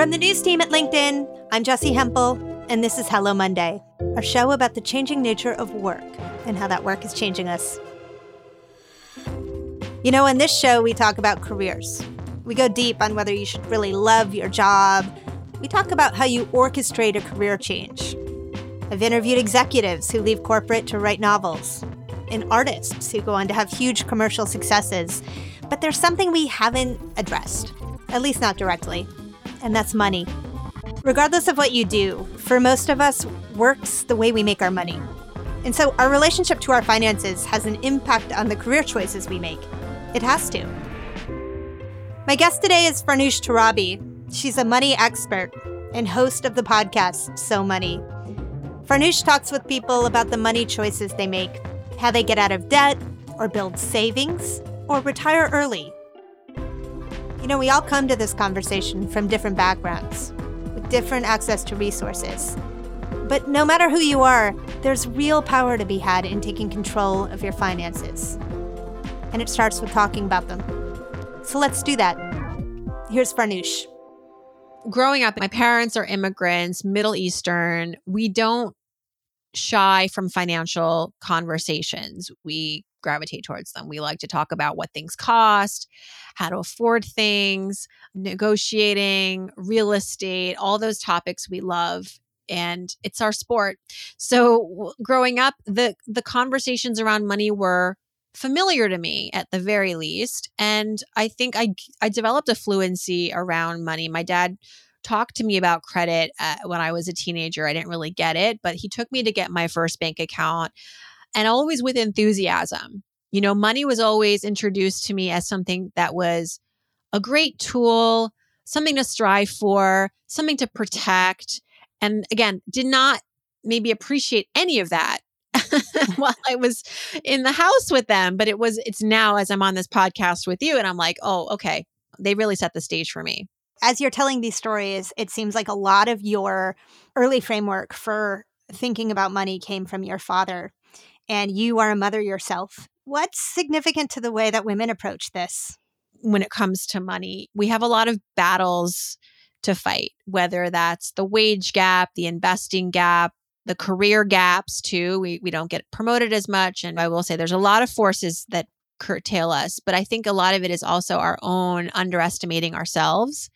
From the news team at LinkedIn, I'm Jessi Hempel, and this is Hello Monday, our show about the changing nature of work and how that work is changing us. You know, in this show, we talk about careers. We go deep on whether you should really love your job. We talk about how you orchestrate a career change. I've interviewed executives who leave corporate to write novels, and artists who go on to have huge commercial successes. But there's something we haven't addressed, at least not directly, and that's money. Regardless of what you do, for most of us, work's the way we make our money. And so our relationship to our finances has an impact on the career choices we make. It has to. My guest today is Farnoosh Torabi. She's a money expert and host of the podcast So Money. Farnoosh talks with people about the money choices they make, how they get out of debt, or build savings, or retire early. Know, we all come to this conversation from different backgrounds, with different access to resources. But no matter who you are, there's real power to be had in taking control of your finances and it starts with talking about them. So let's do that. Here's Farnoosh. Growing up, my parents are immigrants, Middle Eastern. We don't shy from financial conversations. We gravitate towards them. We like to talk about what things cost, how to afford things, negotiating, real estate, all those topics we love and it's our sport. So growing up, the the conversations around money were familiar to me at the very least and i think i i developed a fluency around money. My dad talked to me about credit uh, when i was a teenager. I didn't really get it but he took me to get my first bank account and always with enthusiasm you know money was always introduced to me as something that was a great tool something to strive for something to protect and again did not maybe appreciate any of that while I was in the house with them. But it was, it's now as I'm on this podcast with you, and I'm like, oh, okay, they really set the stage for me. As you're telling these stories, it seems like a lot of your early framework for thinking about money came from your father, and you are a mother yourself. What's significant to the way that women approach this? When it comes to money, we have a lot of battles to fight, whether that's the wage gap, the investing gap, the career gaps too. We we don't get promoted as much. And I will say there's a lot of forces that curtail us, but I think a lot of it is also our own underestimating ourselves.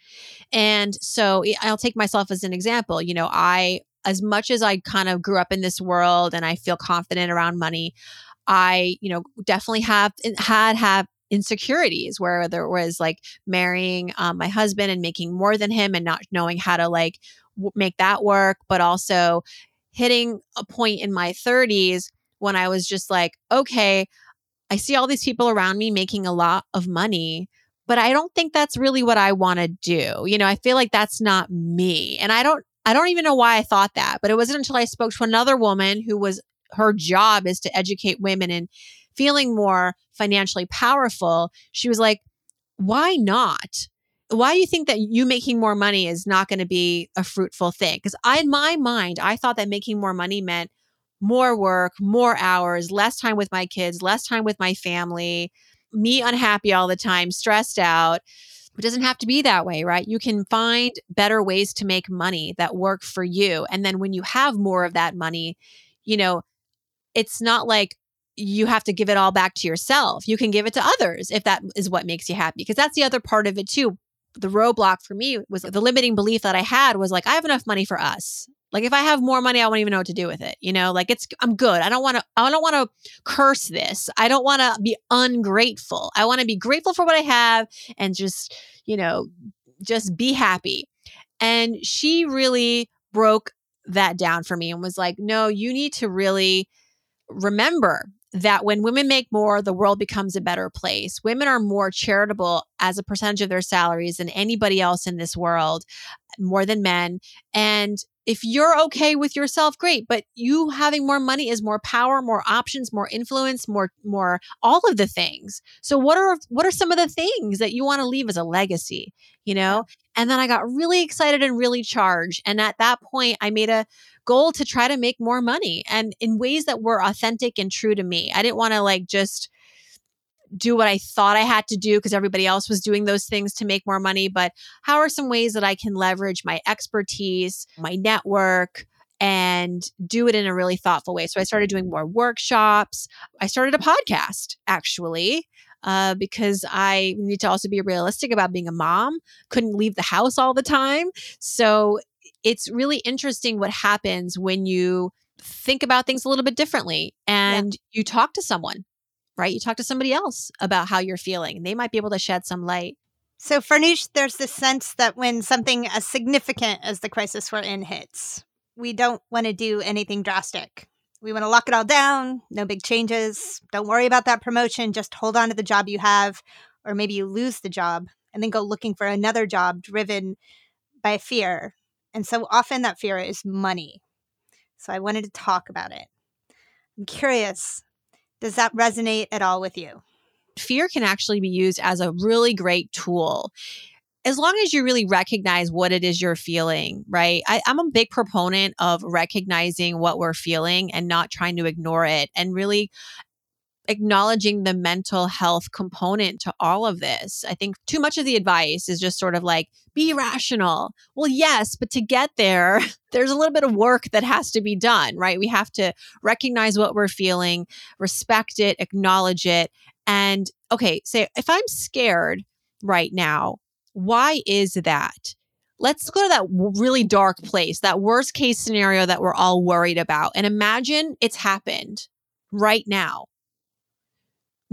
And so eh, I'll take myself as an example. You know, I as much as I kind of grew up in this world and I feel confident around money, I, you know, definitely have had have insecurities where there was like marrying um, my husband and making more than him and not knowing how to like w- make that work, but also hitting a point in my 30s when I was just like, okay, I see all these people around me making a lot of money, but I don't think that's really what I want to do. You know, I feel like that's not me. And I don't I don't even know why I thought that, but it wasn't until I spoke to another woman who was her job is to educate women and feeling more financially powerful. She was like, "Why not?" why do you think that you making more money is not going to be a fruitful thing? Because in my mind, I thought that making more money meant more work, more hours, less time with my kids, less time with my family, me unhappy all the time, stressed out. It doesn't have to be that way, right? You can find better ways to make money that work for you. And then when you have more of that money, you know, it's not like, you have to give it all back to yourself. You can give it to others if that is what makes you happy. Because that's the other part of it too the roadblock for me was the limiting belief that I had was like, I have enough money for us. Like if I have more money, I won't even know what to do with it. You know, like it's I'm good. I don't want to I don't want to curse this. I don't want to be ungrateful. I want to be grateful for what I have and just, you know, just be happy. And she really broke that down for me and was like, "No, you need to really remember that when women make more, the world becomes a better place. Women are more charitable as a percentage of their salaries than anybody else in this world, more than men. And if you're okay with yourself great but you having more money is more power more options more influence more more all of the things. So what are what are some of the things that you want to leave as a legacy you know? And then i got really excited and really charged and at that point i made a goal to try to make more money and in ways that were authentic and true to me. I didn't want to like just do what I thought I had to do because everybody else was doing those things to make more money, but how are some ways that I can leverage my expertise, my network, and do it in a really thoughtful way. So I started doing more workshops. I started a podcast actually. Uh, because I need to also be realistic about being a mom, couldn't leave the house all the time. So it's really interesting what happens when you think about things a little bit differently and yeah. you talk to someone, right? You talk to somebody else about how you're feeling. They might be able to shed some light. So, Farnoosh, there's this sense that when something as significant as the crisis we're in hits, we don't want to do anything drastic. We want to lock it all down, no big changes. Don't worry about that promotion. Just hold on to the job you have, or maybe you lose the job and then go looking for another job driven by fear. And so often that fear is money. So I wanted to talk about it. I'm curious, does that resonate at all with you? Fear can actually be used as a really great tool as long as you really recognize what it is you're feeling, right? I, am a big proponent of recognizing what we're feeling and not trying to ignore it and really acknowledging the mental health component to all of this. I think too much of the advice is just sort of like, be rational. Well, yes, but to get there, there's a little bit of work that has to be done, right? We have to recognize what we're feeling, respect it, acknowledge it. And okay, say if I'm scared right now, why is that? Let's go to that really dark place, that worst case scenario that we're all worried about, and imagine it's happened right now.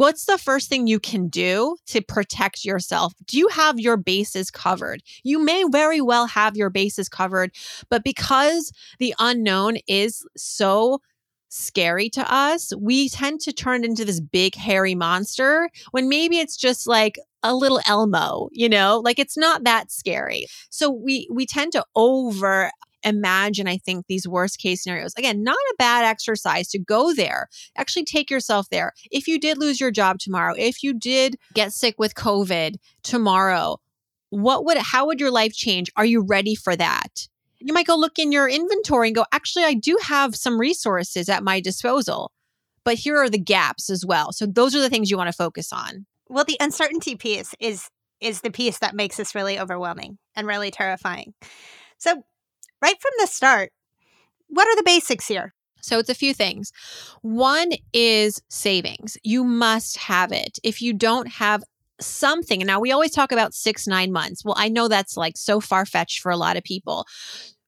What's the first thing you can do to protect yourself? Do you have your bases covered? You may very well have your bases covered, but because the unknown is so scary to us, we tend to turn into this big hairy monster when maybe it's just like a little Elmo, you know, like it's not that scary. So we we tend to over imagine I think these worst case scenarios. Again, not a bad exercise to go there. Actually take yourself there. If you did lose your job tomorrow, if you did get sick with COVID tomorrow, what would how would your life change? Are you ready for that? You might go look in your inventory and go, actually, I do have some resources at my disposal, but here are the gaps as well. So those are the things you want to focus on. Well, the uncertainty piece is is the piece that makes this really overwhelming and really terrifying. So, right from the start, what are the basics here? So it's a few things. One is savings. You must have it. If you don't have something. Now, we always talk about six, nine months. Well, I know that's like so far fetched for a lot of people.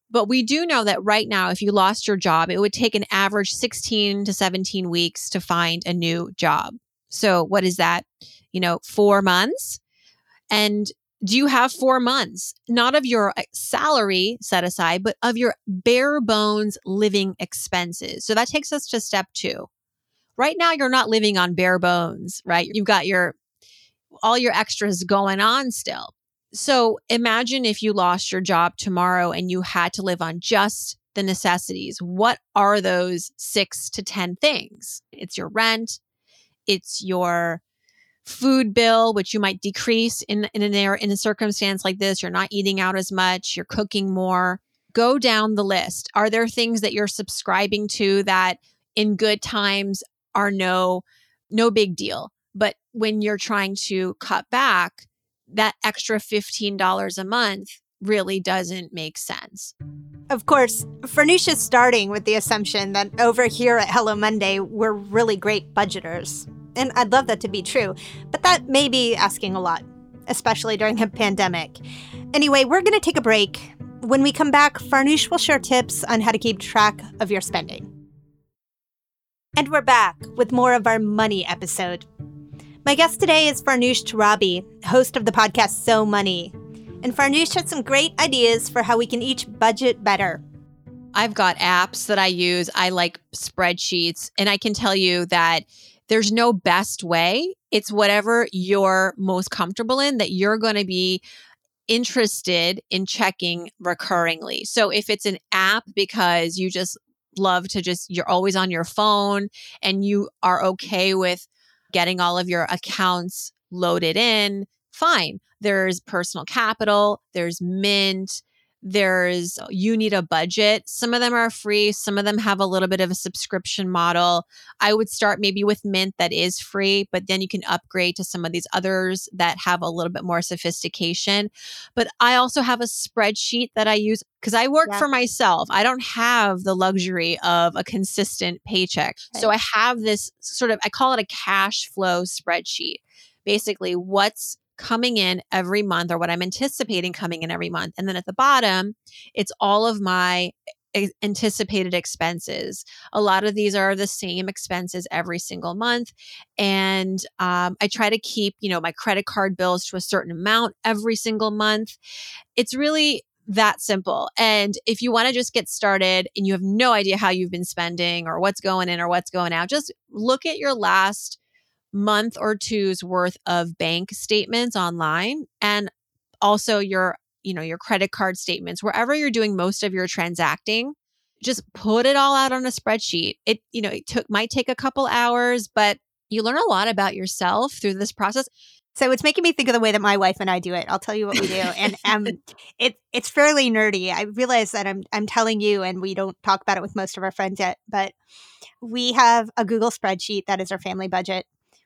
But we do know that right now, if you lost your job, it would take an average 16 to 17 weeks to find a new job. So, what is that? You know, four months. And do you have four months, not of your uh, salary set aside, but of your bare bones living expenses? So that takes us to step two. Right now, you're not living on bare bones, right? You've got your all your extras going on still. So imagine if you lost your job tomorrow and you had to live on just the necessities. What are those six to 10 things? It's your rent, it's your food bill, which you might decrease in, in, an, in a circumstance like this. You're not eating out as much, you're cooking more. Go down the list. Are there things that you're subscribing to that in good times are no no big deal? But when you're trying to cut back, that extra $15 a month really doesn't make sense. Of course, Farnoosha's starting with the assumption that over here at Hello Monday, we're really great budgeters. And I'd love that to be true, but that may be asking a lot, especially during a pandemic. Anyway, we're going to take a break. When we come back, Farnoosh will share tips on how to keep track of your spending. And we're back with more of our money episode. My guest today is Farnoosh Torabi, host of the podcast So Money. And Farnoosh had some great ideas for how we can each budget better. I've got apps that I use. I like spreadsheets, and I can tell you that there's no best way. It's whatever you're most comfortable in that you're going to be interested in checking recurringly. So if it's an app because you just love to just you're always on your phone and you are okay with getting all of your accounts loaded in, fine. There's personal capital, there's Mint, There's uh, You Need a Budget. Some of them are free, some of them have a little bit of a subscription model. I would start maybe with Mint that is free, but then you can upgrade to some of these others that have a little bit more sophistication. But I also have a spreadsheet that I use because I work yeah. for myself. I don't have the luxury of a consistent paycheck. Right. So I have this sort of, I call it a cash flow spreadsheet. Basically, what's coming in every month or what I'm anticipating coming in every month. And then at the bottom, it's all of my anticipated expenses. A lot of these are the same expenses every single month. And um, I try to keep, you know, my credit card bills to a certain amount every single month. It's really that simple. And if you want to just get started and you have no idea how you've been spending or what's going in or what's going out, just look at your last month or two's worth of bank statements online and also your you know your credit card statements wherever you're doing most of your transacting just put it all out on a spreadsheet it you know it took might take a couple hours but you learn a lot about yourself through this process so it's making me think of the way that my wife and I do it. I'll tell you what we do, and um, it it's fairly nerdy. I realize that I'm I'm telling you, and we don't talk about it with most of our friends yet. But we have a Google spreadsheet that is our family budget,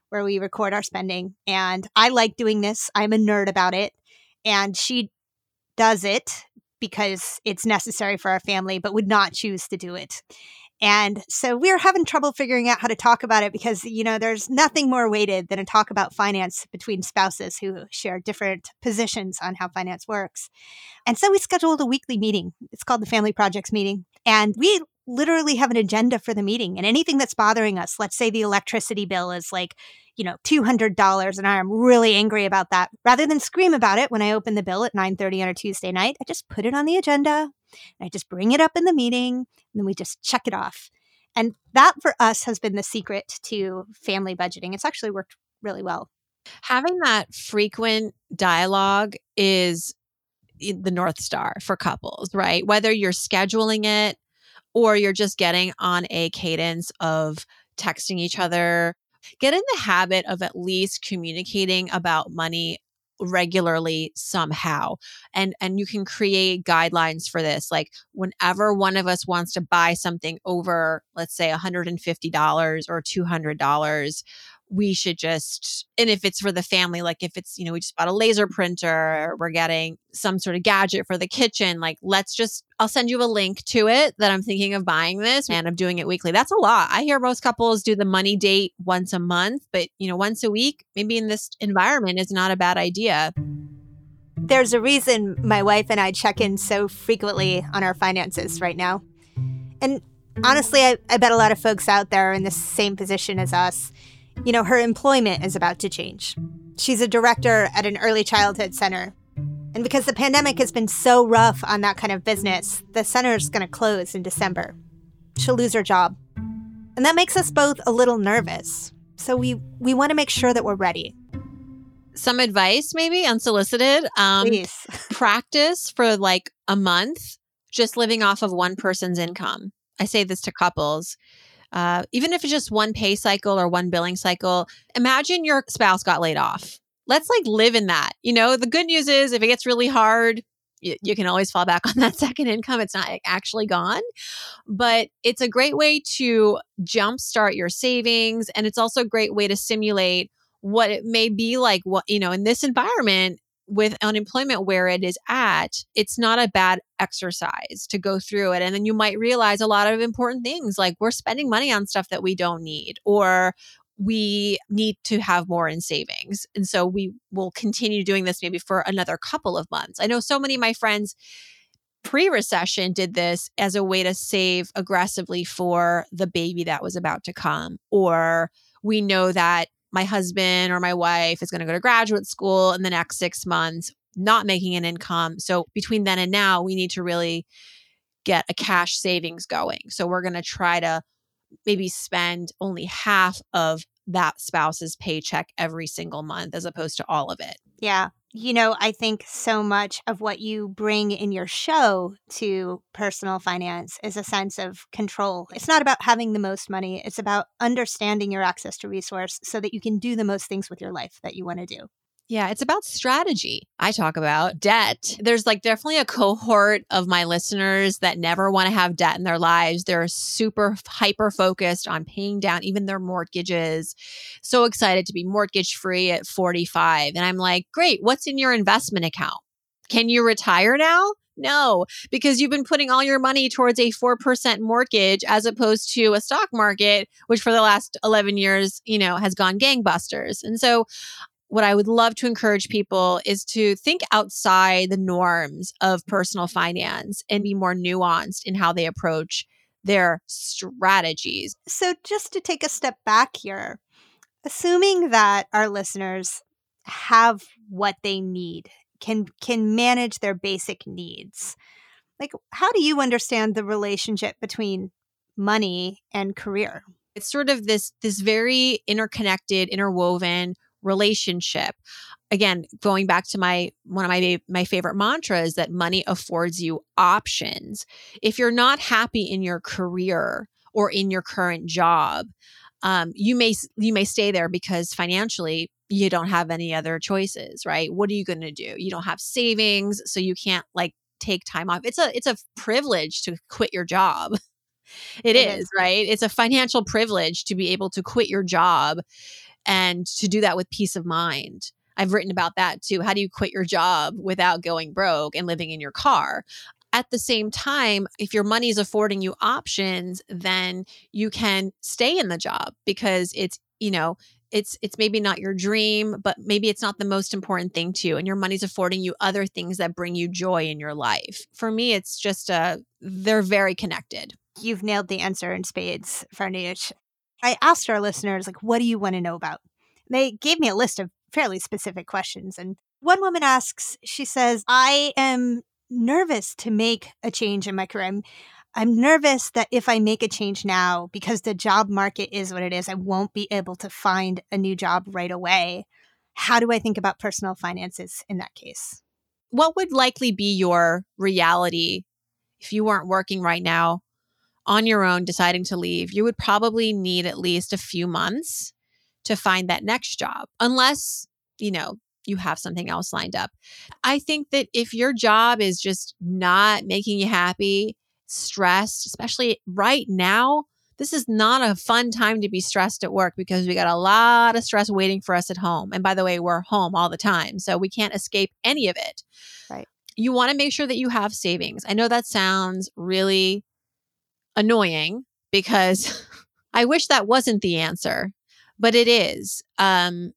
where we record our spending. And I like doing this. I'm a nerd about it. And she does it because it's necessary for our family, but would not choose to do it. And so we're having trouble figuring out how to talk about it because, you know, there's nothing more weighted than a talk about finance between spouses who share different positions on how finance works. And so we scheduled a weekly meeting. It's called the Family Projects Meeting. And we literally have an agenda for the meeting and anything that's bothering us. Let's say the electricity bill is like, you know, $200 and I am really angry about that. Rather than scream about it when I open the bill at 9:30 on a Tuesday night, I just put it on the agenda and I just bring it up in the meeting and then we just check it off. And that for us has been the secret to family budgeting. It's actually worked really well. Having that frequent dialogue is eh, the North Star for couples, right? Whether you're scheduling it or you're just getting on a cadence of texting each other. Get in the habit of at least communicating about money regularly somehow and and you can create guidelines for this like whenever one of us wants to buy something over let's say $150 or $200 we should just and if it's for the family like if it's you know we just bought a laser printer we're getting some sort of gadget for the kitchen like let's just i'll send you a link to it that i'm thinking of buying this and i'm doing it weekly. That's a lot. I hear most couples do the money date once a month but you know once a week maybe in this environment is not a bad idea. There's a reason my wife and i check in so frequently on our finances right now. And honestly I, I bet a lot of folks out there are in the same position as us you know, her employment is about to change. She's a director at an early childhood center. And because the pandemic has been so rough on that kind of business, the center is going to close in December. She'll lose her job. And that makes us both a little nervous. So we we want to make sure that we're ready. Some advice maybe unsolicited. Um Please. practice for like a month just living off of one person's income. I say this to couples uh, even if it's just one pay cycle or one billing cycle, imagine your spouse got laid off. Let's like live in that. You know, the good news is if it gets really hard, you, you can always fall back on that second income. It's not actually gone, but it's a great way to jumpstart your savings. And it's also a great way to simulate what it may be like, what, you know, in this environment, with unemployment where it is at, it's not a bad exercise to go through it. And then you might realize a lot of important things like we're spending money on stuff that we don't need, or we need to have more in savings. And so we will continue doing this maybe for another couple of months. I know so many of my friends pre recession did this as a way to save aggressively for the baby that was about to come, or we know that my husband or my wife is going to go to graduate school in the next six months, not making an income. So between then and now, we need to really get a cash savings going. So we're going to try to maybe spend only half of that spouse's paycheck every single month as opposed to all of it. Yeah you know, I think so much of what you bring in your show to personal finance is a sense of control. It's not about having the most money, it's about understanding your access to resource so that you can do the most things with your life that you want to do. Yeah, it's about strategy. I talk about debt. There's like definitely a cohort of my listeners that never want to have debt in their lives. They're super hyper focused on paying down even their mortgages. So excited to be mortgage free at 45. And I'm like, great, what's in your investment account? Can you retire now? No, because you've been putting all your money towards a 4% mortgage as opposed to a stock market, which for the last 11 years, you know, has gone gangbusters. And so what I would love to encourage people is to think outside the norms of personal finance and be more nuanced in how they approach their strategies. So, just to take a step back here, assuming that our listeners have what they need, can can manage their basic needs. Like how do you understand the relationship between money and career? It's sort of this this very interconnected, interwoven relationship. Again going back to my one of my my favorite mantras that money affords you options. If you're not happy in your career or in your current job um, you may you may stay there because financially you don't have any other choices right? What are you going to do? You don't have savings so you can't like take time off. It's a it's a privilege to quit your job. It, it is, is right? It's a financial privilege to be able to quit your job and to do that with peace of mind. I've written about that too. How do you quit your job without going broke and living in your car? At the same time, if your money is affording you options, then you can stay in the job because it's, you know, it's it's maybe not your dream but maybe it's not the most important thing to you and your money's affording you other things that bring you joy in your life for me it's just uh they're very connected you've nailed the answer in spades Farnoosh. I asked our listeners, like, what do you want to know about? They gave me a list of fairly specific questions. And one woman asks, she says, I am nervous to make a change in my career. I'm, I'm nervous that if I make a change now, because the job market is what it is, I won't be able to find a new job right away. How do I think about personal finances in that case? What would likely be your reality if you weren't working right now on your own deciding to leave, you would probably need at least a few months to find that next job, unless, you know, you have something else lined up. I think that if your job is just not making you happy, stressed, especially right now, this is not a fun time to be stressed at work because we got a lot of stress waiting for us at home. And by the way, we're home all the time, so we can't escape any of it. Right. You want to make sure that you have savings. I know that sounds really annoying because I wish that wasn't the answer, but it is. Um,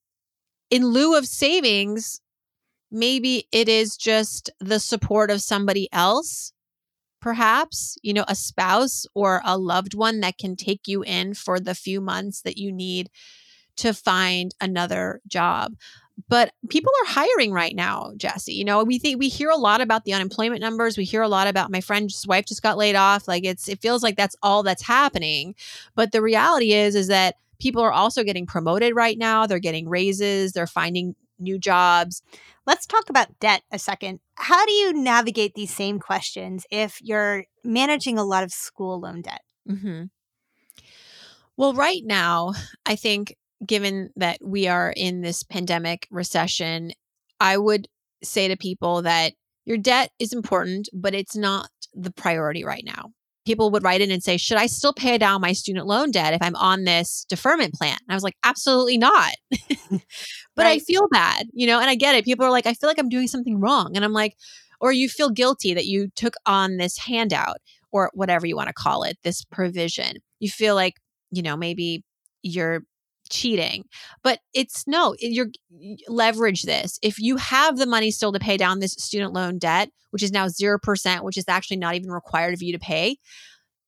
in lieu of savings, maybe it is just the support of somebody else, perhaps, you know, a spouse or a loved one that can take you in for the few months that you need to find another job but people are hiring right now Jessi you know we think we hear a lot about the unemployment numbers. We hear a lot about my friend's wife just got laid off. Like it's it feels like that's all that's happening. But the reality is is that people are also getting promoted right now. They're getting raises. They're finding new jobs. Let's talk about debt a second. How do you navigate these same questions if you're managing a lot of school loan debt? Mm-hmm. well right now i think given that we are in this pandemic recession, I would say to people that your debt is important, but it's not the priority right now. People would write in and say, Should I still pay down my student loan debt if I'm on this deferment plan? And I was like, Absolutely not. but right. I feel bad, you know, and I get it. People are like, I feel like I'm doing something wrong. And I'm like, or you feel guilty that you took on this handout or whatever you want to call it, this provision. You feel like, you know, maybe you're cheating. But it's no, you're leverage this. If you have the money still to pay down this student loan debt, which is now 0%, which is actually not even required of you to pay,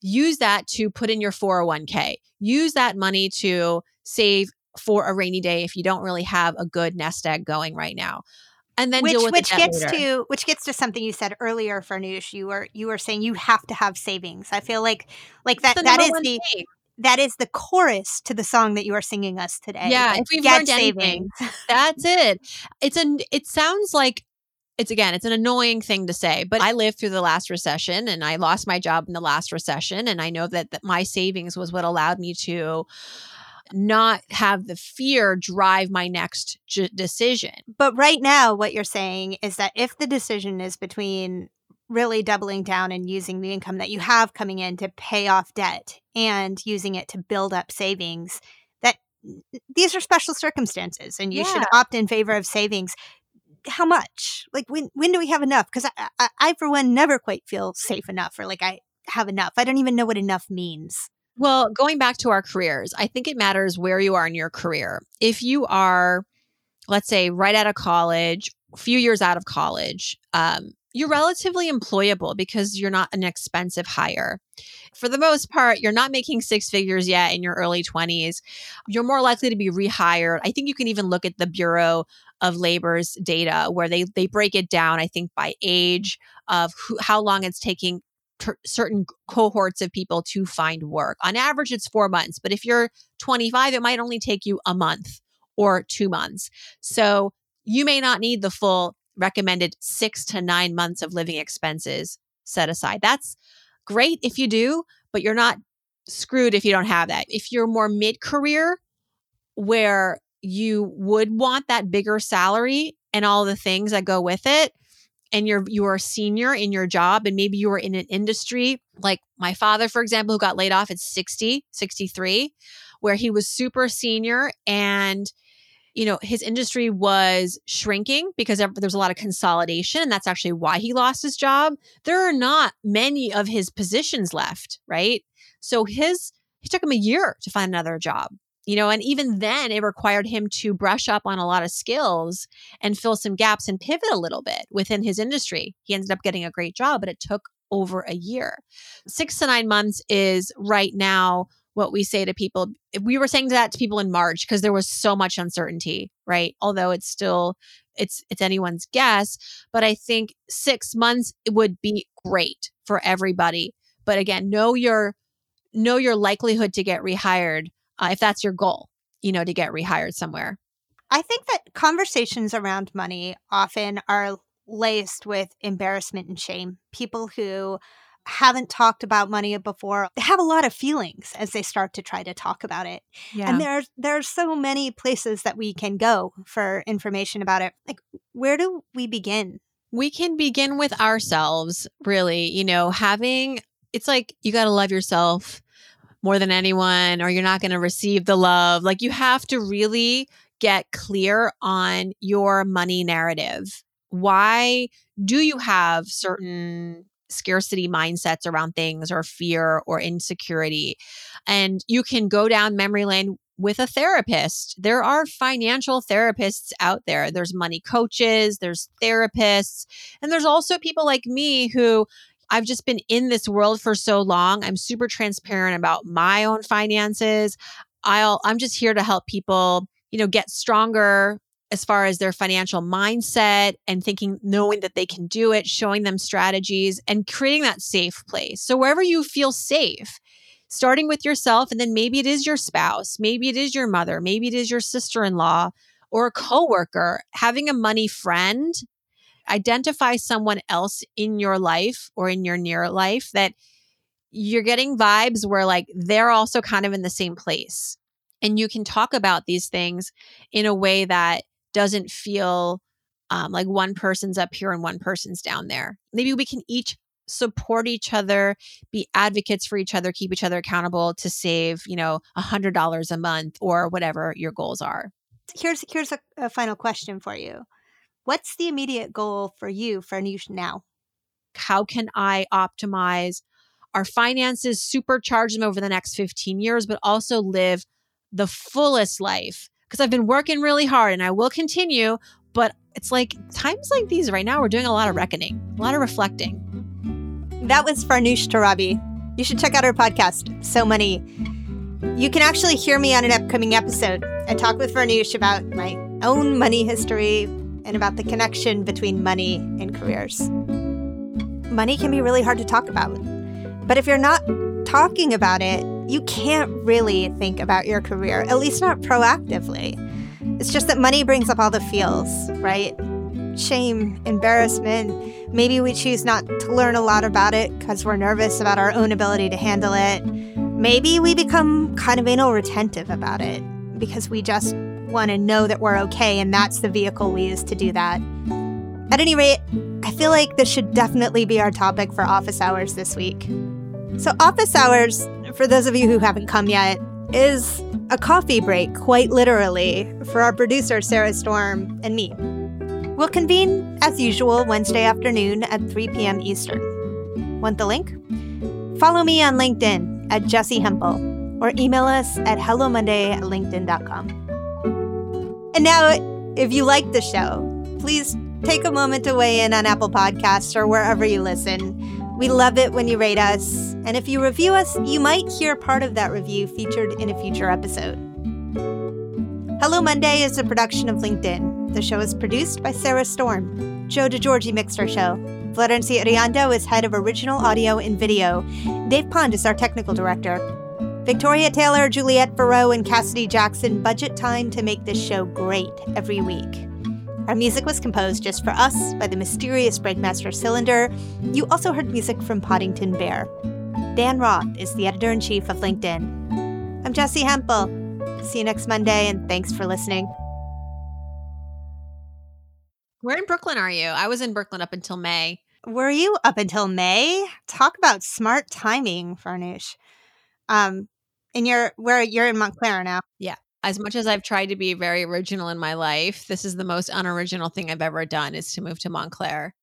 use that to put in your 401k. Use that money to save for a rainy day if you don't really have a good nest egg going right now and then which, which gets later. to which gets to something you said earlier farnoosh you were you were saying you have to have savings i feel like like that that is the thing that is the chorus to the song that you are singing us today. Yeah, if we've learned anything, that's it. It's an. It sounds like it's again, it's an annoying thing to say, but I lived through the last recession and I lost my job in the last recession, and I know that, that my savings was what allowed me to not have the fear drive my next j- decision. But right now, what you're saying is that if the decision is between really doubling down and using the income that you have coming in to pay off debt and using it to build up savings, that these are special circumstances and you yeah. should opt in favor of savings how much? Like when when do we have enough? Because I, I, I for one never quite feel safe enough or like I have enough. I don't even know what enough means. Well, going back to our careers, I think it matters where you are in your career. If you are, let's say, right out of college, a few years out of college, um, you're relatively employable because you're not an expensive hire. For the most part, you're not making six figures yet in your early 20s. You're more likely to be rehired. I think you can even look at the Bureau of Labor's data where they they break it down I think by age of who, how long it's taking certain cohorts of people to find work. On average it's 4 months, but if you're 25 it might only take you a month or 2 months. So you may not need the full recommended 6 to 9 months of living expenses set aside. That's great if you do, but you're not screwed if you don't have that. If you're more mid-career where you would want that bigger salary and all the things that go with it and you're you're a senior in your job and maybe you were in an industry like my father for example who got laid off at 60 63 where he was super senior and you know his industry was shrinking because there's a lot of consolidation and that's actually why he lost his job. There are not many of his positions left right? So his he took him a year to find another job you know and even then it required him to brush up on a lot of skills and fill some gaps and pivot a little bit within his industry. He ended up getting a great job but it took over a year. Six to nine months is right now what we say to people we were saying that to people in march because there was so much uncertainty right although it's still it's it's anyone's guess but i think six months would be great for everybody but again know your know your likelihood to get rehired uh, if that's your goal, you know, to get rehired somewhere. I think that conversations around money often are laced with embarrassment and shame. People who haven't talked about money before they have a lot of feelings as they start to try to talk about it yeah. and there's there are so many places that we can go for information about it like where do we begin we can begin with ourselves really you know having it's like you got to love yourself more than anyone or you're not going to receive the love. Like you have to really get clear on your money narrative. Why do you have certain scarcity mindsets around things or fear or insecurity? And you can go down memory lane with a therapist. There are financial therapists out there. There's money coaches, there's therapists, and there's also people like me who I've just been in this world for so long. I'm super transparent about my own finances. I'll I'm just here to help people, you know, get stronger as far as their financial mindset and thinking knowing that they can do it, showing them strategies and creating that safe place. So wherever you feel safe, starting with yourself and then maybe it is your spouse, maybe it is your mother, maybe it is your sister-in-law or a coworker, having a money friend identify someone else in your life or in your near life that you're getting vibes where like they're also kind of in the same place. And you can talk about these things in a way that doesn't feel um, like one person's up here and one person's down there. Maybe we can each support each other, be advocates for each other, keep each other accountable to save, you know, a hundred dollars a month or whatever your goals are. Here's here's a, a final question for you. What's the immediate goal for you Farnoosh now? How can I optimize our finances, supercharge them over the next 15 years, but also live the fullest life? Because I've been working really hard and I will continue, but it's like times like these right now, we're doing a lot of reckoning, a lot of reflecting. That was Farnoosh Torabi. You should check out our podcast, So Money. You can actually hear me on an upcoming episode. I talk with Farnoosh about my own money history, and about the connection between money and careers. Money can be really hard to talk about, but if you're not talking about it, you can't really think about your career, at least not proactively. It's just that money brings up all the feels, right? Shame, embarrassment. Maybe we choose not to learn a lot about it because we're nervous about our own ability to handle it. Maybe we become kind of anal retentive about it because we just want to know that we're okay, and that's the vehicle we use to do that. At any rate, I feel like this should definitely be our topic for office hours this week. So, office hours, for those of you who haven't come yet, is a coffee break, quite literally, for our producer, Sarah Storm, and me. We'll convene, as usual, Wednesday afternoon at 3 p.m. Eastern. Want the link? Follow me on LinkedIn at Jessi Hempel or email us at hellomonday at linkedin.com. And now, if you like the show, please take a moment to weigh in on Apple Podcasts or wherever you listen. We love it when you rate us. And if you review us, you might hear part of that review featured in a future episode. Hello Monday is a production of LinkedIn. The show is produced by Sarah Storm. Joe DeGiorgi mixed our show. Florencia Iriondo is head of original audio and video. Dave Pond is our technical director. Victoria Taylor, Juliette Farreau, and Cassidy Jackson budget time to make this show great every week. Our music was composed just for us by the mysterious Breakmaster Cylinder. You also heard music from Poddington Bear. Dan Roth is the editor in chief of LinkedIn. I'm Jessi Hempel. See you next Monday, and thanks for listening. Where in Brooklyn are you? I was in Brooklyn up until May. Were you up until May? Talk about smart timing, Farnoosh. Um, and you're where you're in Montclair now. Yeah. As much as I've tried to be very original in my life, this is the most unoriginal thing I've ever done is to move to Montclair.